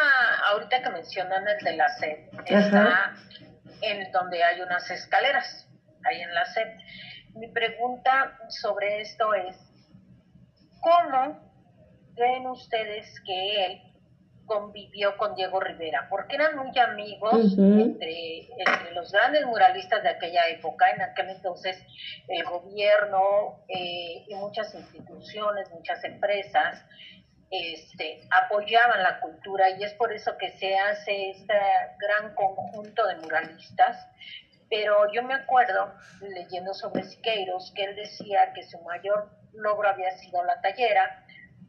ahorita que mencionan el de la sed, está en donde hay unas escaleras, ahí en la SEP. Mi pregunta sobre esto es, ¿cómo creen ustedes que él convivió con Diego Rivera, porque eran muy amigos entre, entre, los grandes muralistas de aquella época, en aquel entonces el gobierno eh, y muchas instituciones, muchas empresas este, apoyaban la cultura y es por eso que se hace este gran conjunto de muralistas. Pero yo me acuerdo, leyendo sobre Siqueiros, que él decía que su mayor logro había sido la tallera,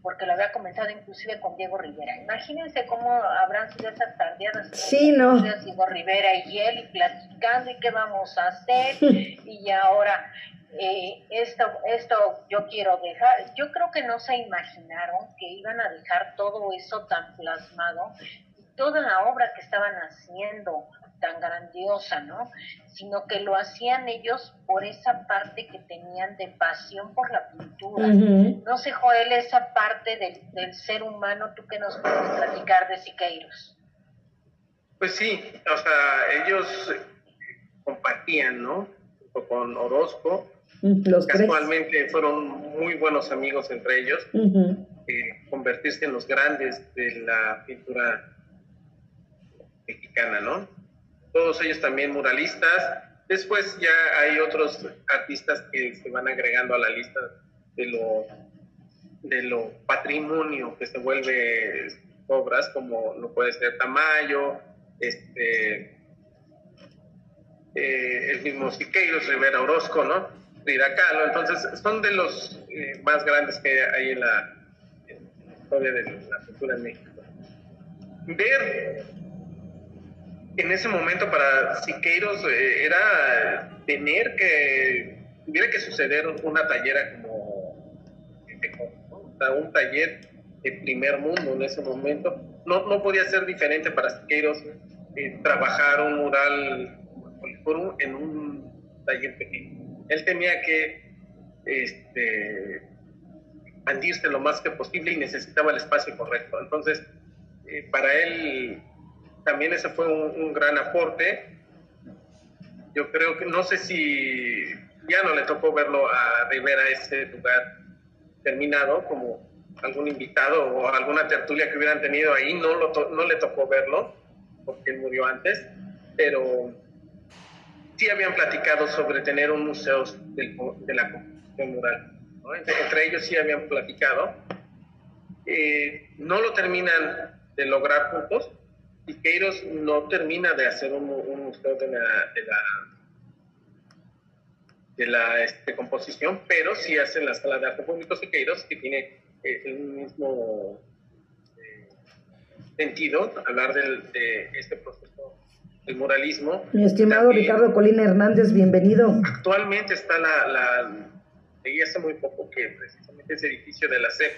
porque lo había comentado inclusive con Diego Rivera. Imagínense cómo habrán sido esas tardeadas. Sí, ¿no? Diego Rivera y él, y platicando, y qué vamos a hacer, y ahora eh, esto, esto yo quiero dejar, yo creo que no se imaginaron que iban a dejar todo eso tan plasmado, toda la obra que estaban haciendo tan grandiosa, ¿no? Sino que lo hacían ellos por esa parte que tenían de pasión por la pintura. No sé, Joel, esa parte del, del, ser humano, ¿tú qué nos puedes platicar de Siqueiros? Pues sí, o sea, ellos compartían, ¿no? con Orozco, los Casualmente fueron muy buenos amigos entre ellos, eh, convertirse en los grandes de la pintura mexicana, ¿no? Todos ellos también muralistas. Después ya hay otros artistas que se van agregando a la lista de lo, de lo patrimonio que se vuelve obras, como lo puede ser Tamayo, este, eh, el mismo Siqueiros, Rivera Orozco, ¿no? Iracalo. Entonces, son de los eh, más grandes que hay en la, historia de la cultura en México. Ver en ese momento para Siqueiros eh, era tener que, tuviera que suceder una tallera como un taller de primer mundo en ese momento. No, no podía ser diferente para Siqueiros eh, trabajar un mural en un taller pequeño él tenía que este, expandirse lo más que posible y necesitaba el espacio correcto. Entonces, eh, para él también ese fue un, gran aporte. Yo creo que, no sé si ya no le tocó verlo a Rivera ese lugar terminado como algún invitado o alguna tertulia que hubieran tenido ahí, no, lo no le tocó verlo porque él murió antes, pero sí habían platicado sobre tener un museo de la composición mural. Entre, ellos sí habían platicado. Eh, no lo terminan de lograr juntos. Siqueiros no termina de hacer un, museo de la, de la, este, composición, pero sí hace la sala de arte público Siqueiros, que tiene eh, el mismo eh, sentido, hablar de este proceso el muralismo. Mi estimado Ricardo Colina Hernández, bienvenido. Actualmente está la, la leí hace muy poco que precisamente ese edificio de la CEP,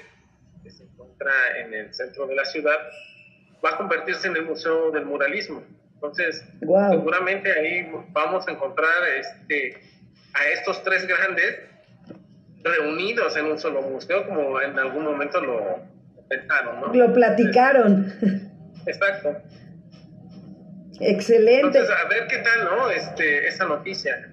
que se encuentra en el centro de la ciudad, va a convertirse en el Museo del Muralismo. Entonces, seguramente ahí vamos a encontrar este, a estos tres grandes reunidos en un solo museo, como en algún momento lo pensaron, ¿no? Lo platicaron. Exacto. Excelente. Entonces, a ver qué tal, ¿no? Este, esa noticia.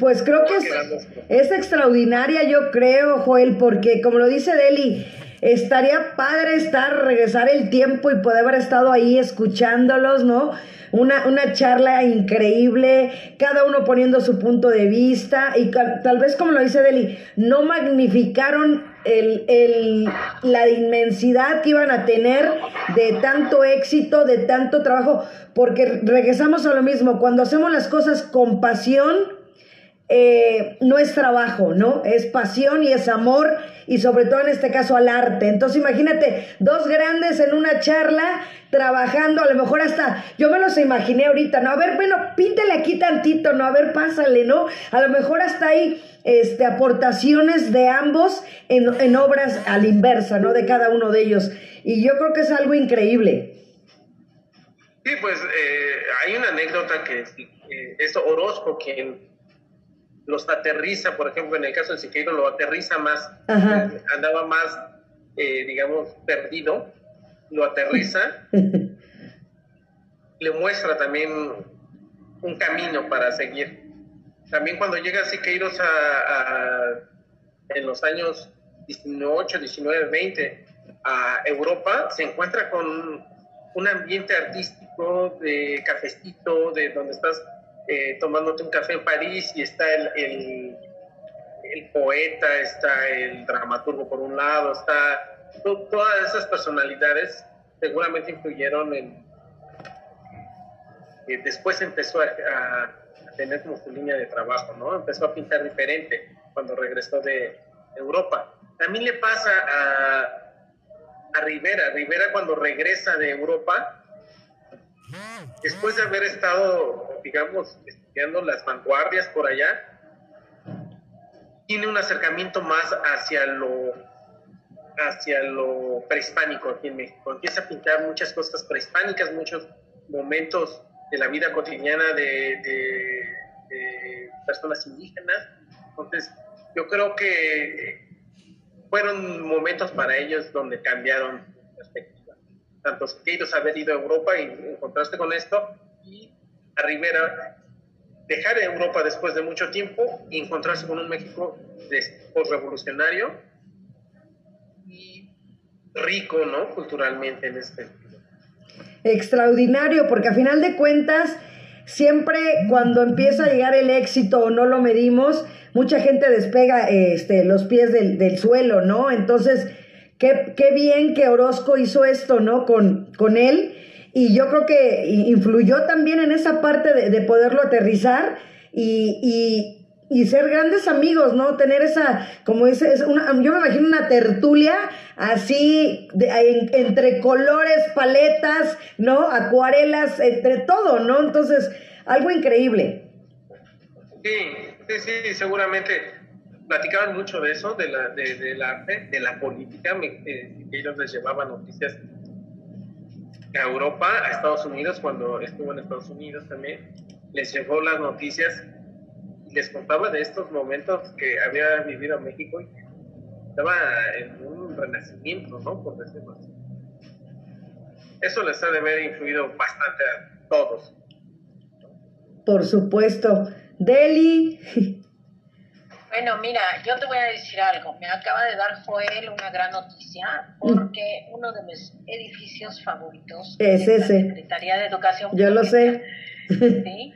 Pues creo que es, es, extraordinaria, yo creo, Joel, porque como lo dice Deli, estaría padre estar, regresar el tiempo y poder haber estado ahí escuchándolos, ¿no? Una, una charla increíble, cada uno poniendo su punto de vista y tal vez como lo dice Deli, no magnificaron el, el, la inmensidad que iban a tener de tanto éxito, de tanto trabajo, porque regresamos a lo mismo, cuando hacemos las cosas con pasión, eh, no es trabajo, ¿no? Es pasión y es amor y sobre todo en este caso al arte. Entonces imagínate, dos grandes en una charla trabajando, a lo mejor hasta, yo me los imaginé ahorita, ¿no? A ver, bueno, píntale aquí tantito, ¿no? A ver, pásale, ¿no? A lo mejor hasta ahí este, aportaciones de ambos en, en obras a la inversa, ¿no? De cada uno de ellos. Y yo creo que es algo increíble. Sí, pues eh, hay una anécdota que eh, es Orozco quien los aterriza, por ejemplo, en el caso de Siqueiro lo aterriza más, andaba más, eh, digamos, perdido, lo aterriza, le muestra también un camino para seguir. También cuando llega Siqueiros a, en los años 18, 19, 20, a Europa, se encuentra con un ambiente artístico de cafecito, de donde estás eh, tomándote un café en París y está el, el, poeta, está el dramaturgo por un lado, está todas esas personalidades seguramente influyeron en... Después empezó a, tener como su línea de trabajo, ¿no? Empezó a pintar diferente cuando regresó de Europa. Mí le pasa a a Rivera. Rivera cuando regresa de Europa, después de haber estado, digamos, estudiando las vanguardias por allá, tiene un acercamiento más hacia lo hacia lo prehispánico aquí en México. Empieza a pintar muchas cosas prehispánicas, muchos momentos de la vida cotidiana de, de personas indígenas. Entonces, yo creo que fueron momentos para ellos donde cambiaron perspectiva. Tanto ellos haber ido a Europa y encontrarse con esto, y a Rivera dejar Europa después de mucho tiempo y encontrarse con un México post-revolucionario y rico, ¿no? Culturalmente en este. Extraordinario, porque a final de cuentas, siempre cuando empieza a llegar el éxito o no lo medimos, mucha gente despega este, los pies del, del suelo, ¿no? Entonces, qué, qué, bien que Orozco hizo esto, ¿no? Con, con él. Y yo creo que influyó también en esa parte de, de poderlo aterrizar y, y, y, ser grandes amigos, ¿no? Tener esa, como ese, es una, yo me imagino una tertulia así, de, en, entre colores, paletas, ¿no? Acuarelas, entre todo, ¿no? Entonces, algo increíble. Sí, Sí, sí, seguramente platicaban mucho de eso, de la, de, del arte, de la política, eh, ellos les llevaban noticias a Europa, a Estados Unidos, cuando estuvo en Estados Unidos también, les llevó las noticias les contaba de estos momentos que había vivido México y estaba en un renacimiento, ¿no? Por decirlo así. Eso les ha de haber influido bastante a todos. Por supuesto. Deli. Bueno, mira, yo te voy a decir algo. Me acaba de dar Joel una gran noticia porque uno de mis edificios favoritos es, ese. la Secretaría de Educación. Yo lo sé. ¿sí?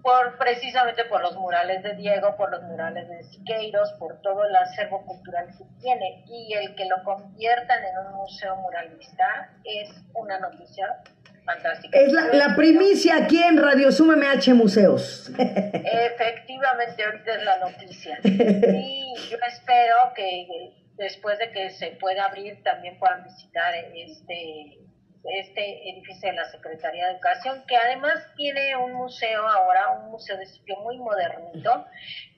Por, precisamente por los murales de Diego, por los murales de Siqueiros, por todo el acervo cultural que tiene. Y el que lo conviertan en un museo muralista es una noticia es la, la, primicia aquí en Radio Suma MH Museos. Efectivamente, ahorita es la noticia. Y yo espero que después de que se pueda abrir también puedan visitar este este edificio de la Secretaría de Educación, que además tiene un museo ahora, un museo de sitio muy modernito,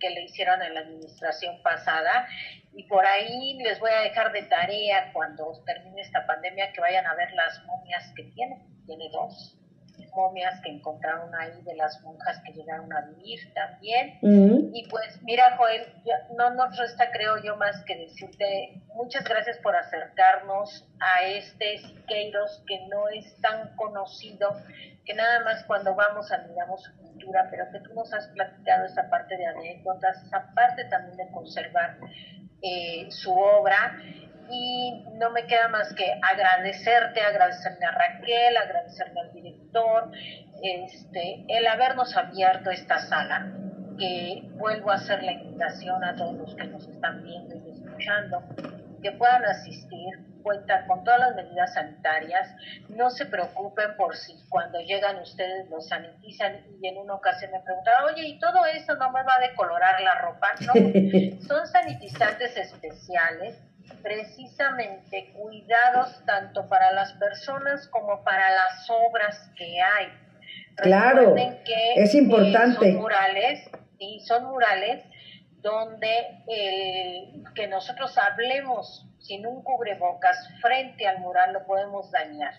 que le hicieron en la administración pasada. Y por ahí les voy a dejar de tarea cuando termine esta pandemia que vayan a ver las momias que tiene. Tiene dos momias que encontraron ahí de las monjas que llegaron a vivir también. Y pues mira, Joel, no nos resta, creo yo, más que decirte muchas gracias por acercarnos a este Siqueiros que no es tan conocido, que nada más cuando vamos admiramos su cultura, pero que tú nos has platicado esa parte de anécdotas, esa parte también de conservar eh, su obra y no me queda más que agradecerte, agradecerle a Raquel, agradecerle al director, este, el habernos abierto esta sala, que vuelvo a hacer la invitación a todos los que nos están viendo y escuchando, que puedan asistir, cuentan con todas las medidas sanitarias, no se preocupen por si cuando llegan ustedes los sanitizan y en una ocasión me preguntaron, oye, ¿y todo eso no me va a decolorar la ropa? No, son sanitizantes especiales precisamente cuidados tanto para las personas como para las obras que hay. Claro, que, es importante. son murales, y son murales donde que nosotros hablemos sin un cubrebocas frente al mural lo podemos dañar.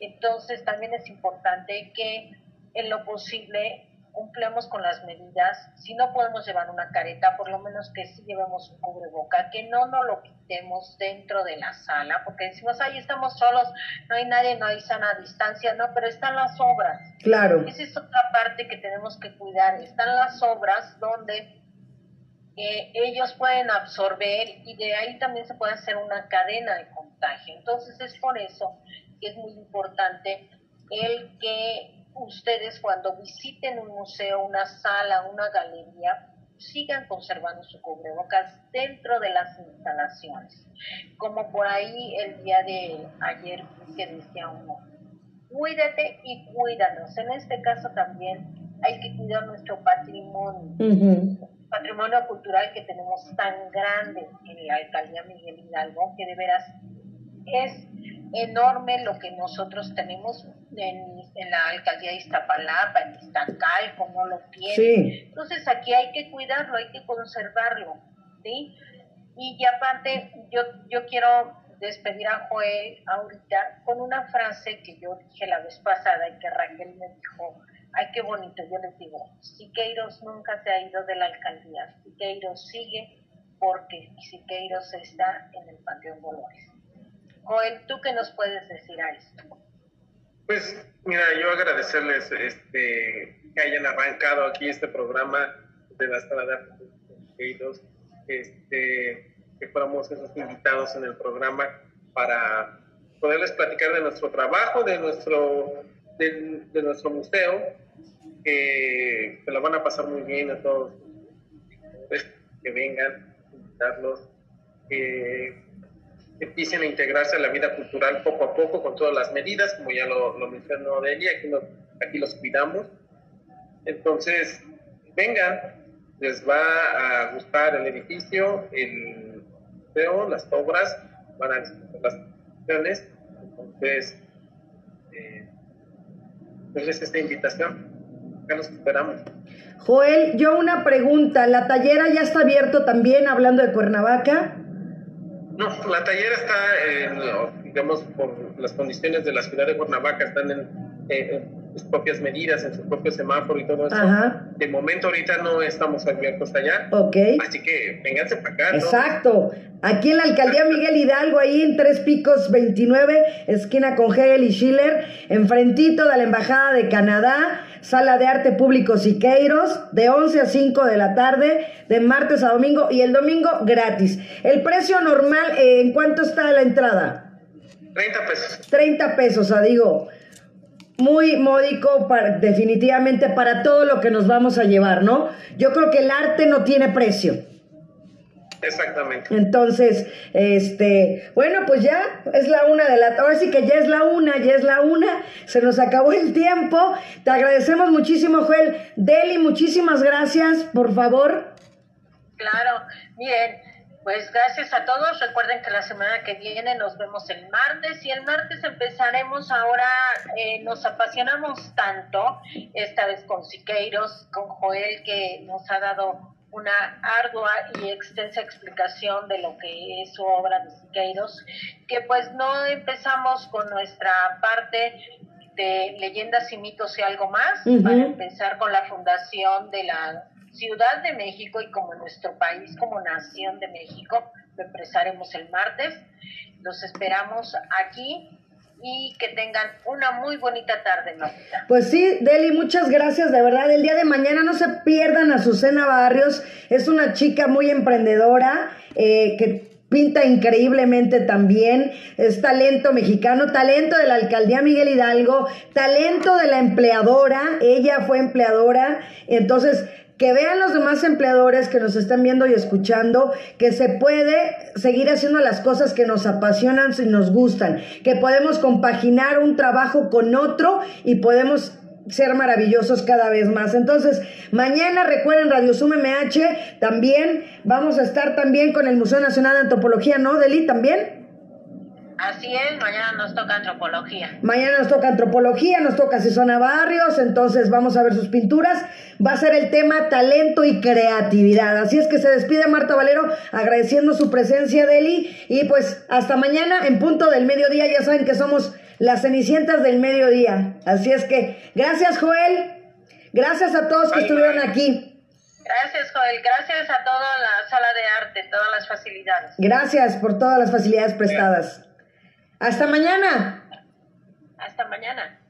Entonces también es importante que en lo posible cumplemos con las medidas, si no podemos llevar una careta, por lo menos que sí llevemos un cubreboca, que no nos lo quitemos dentro de la sala, porque decimos, ahí estamos solos, no hay nadie, no hay sana distancia, no, pero están las obras. Claro. Esa es otra parte que tenemos que cuidar, están las obras donde ellos pueden absorber y de ahí también se puede hacer una cadena de contagio. Entonces es por eso que es muy importante el que ustedes cuando visiten un museo, una sala, una galería, sigan conservando su cubrebocas dentro de las instalaciones. Como por ahí el día de ayer que decía uno, cuídate y cuídanos. En este caso también hay que cuidar nuestro patrimonio, patrimonio cultural que tenemos tan grande en la alcaldía Miguel Hidalgo, que de veras es enorme lo que nosotros tenemos en, la alcaldía de Iztapalapa, en Iztacal, como lo tiene. Entonces aquí hay que cuidarlo, hay que conservarlo, ¿sí? Y ya aparte, yo, yo quiero despedir a Joel ahorita con una frase que yo dije la vez pasada y que Raquel me dijo, ay, qué bonito, yo les digo, Siqueiros nunca se ha ido de la alcaldía, Siqueiros sigue porque Siqueiros está en el Panteón Dolores. Joel, ¿tú qué nos puedes decir a esto? Pues mira, yo agradecerles este, que hayan arrancado aquí este programa de la sala de arte este, que fuéramos esos invitados en el programa para poderles platicar de nuestro trabajo, de nuestro, de, nuestro museo, que se lo van a pasar muy bien a todos que vengan, invitarlos, que empiecen a integrarse a la vida cultural poco a poco con todas las medidas, como ya lo, mencionó Delia, aquí, aquí los cuidamos. Entonces, vengan, les va a gustar el edificio, el museo, las obras, van a las. Entonces, eh, entonces esta invitación, acá los esperamos. Joel, yo una pregunta, ¿la tallera ya está abierto también hablando de Cuernavaca? No, la tallera está, digamos, por las condiciones de la ciudad de Cuernavaca, están en, sus propias medidas, en su propio semáforo y todo eso. De momento ahorita no estamos abiertos allá. Ok. Así que vénganse para acá. Exacto. Aquí en la alcaldía Miguel Hidalgo, ahí en Tres Picos 29, esquina con Hegel y Schiller, enfrentito de la Embajada de Canadá Sala de Arte Público Siqueiros, de 11 a 5 de la tarde, de martes a domingo y el domingo gratis. El precio normal, eh, ¿en cuánto está la entrada? 30 pesos. 30 pesos, o sea, digo, muy módico para, definitivamente para todo lo que nos vamos a llevar, ¿no? Yo creo que el arte no tiene precio. Exactamente. Entonces, este, bueno, pues ya es la una de la, ahora sí que ya es la una, ya es la una, se nos acabó el tiempo. Te agradecemos muchísimo, Joel. Deli, muchísimas gracias, por favor. Claro, bien. Pues gracias a todos. Recuerden que la semana que viene nos vemos el martes y el martes empezaremos ahora, eh, nos apasionamos tanto, esta vez con Siqueiros, con Joel que nos ha dado una ardua y extensa explicación de lo que es su obra de Siqueiros, que pues no empezamos con nuestra parte de leyendas y mitos y algo más, para empezar con la fundación de la Ciudad de México y como nuestro país, como Nación de México, lo empezaremos el martes. Los esperamos aquí y que tengan una muy bonita tarde, Marta. Pues sí, Deli, muchas gracias, de verdad. El día de mañana no se pierdan a Azucena Barrios, es una chica muy emprendedora eh, que pinta increíblemente también, es talento mexicano, talento de la alcaldía Miguel Hidalgo, talento de la empleadora, ella fue empleadora, entonces que vean los demás empleadores que nos están viendo y escuchando que se puede seguir haciendo las cosas que nos apasionan y nos gustan, que podemos compaginar un trabajo con otro y podemos ser maravillosos cada vez más. Entonces, mañana recuerden Radio Zoom MH, también vamos a estar también con el Museo Nacional de Antropología, ¿no, Deli? También. Así es, mañana nos toca antropología. Mañana nos toca antropología, nos toca Susana Barrios, entonces vamos a ver sus pinturas. Va a ser el tema talento y creatividad. Así es que se despide Marta Valero agradeciendo su presencia, Deli. Y pues hasta mañana en punto del mediodía. Ya saben que somos las cenicientas del mediodía. Así es que gracias, Joel. Gracias a todos que estuvieron aquí. Gracias, Joel. Gracias a toda la sala de arte, todas las facilidades. Gracias por todas las facilidades prestadas. Hasta mañana. Hasta mañana.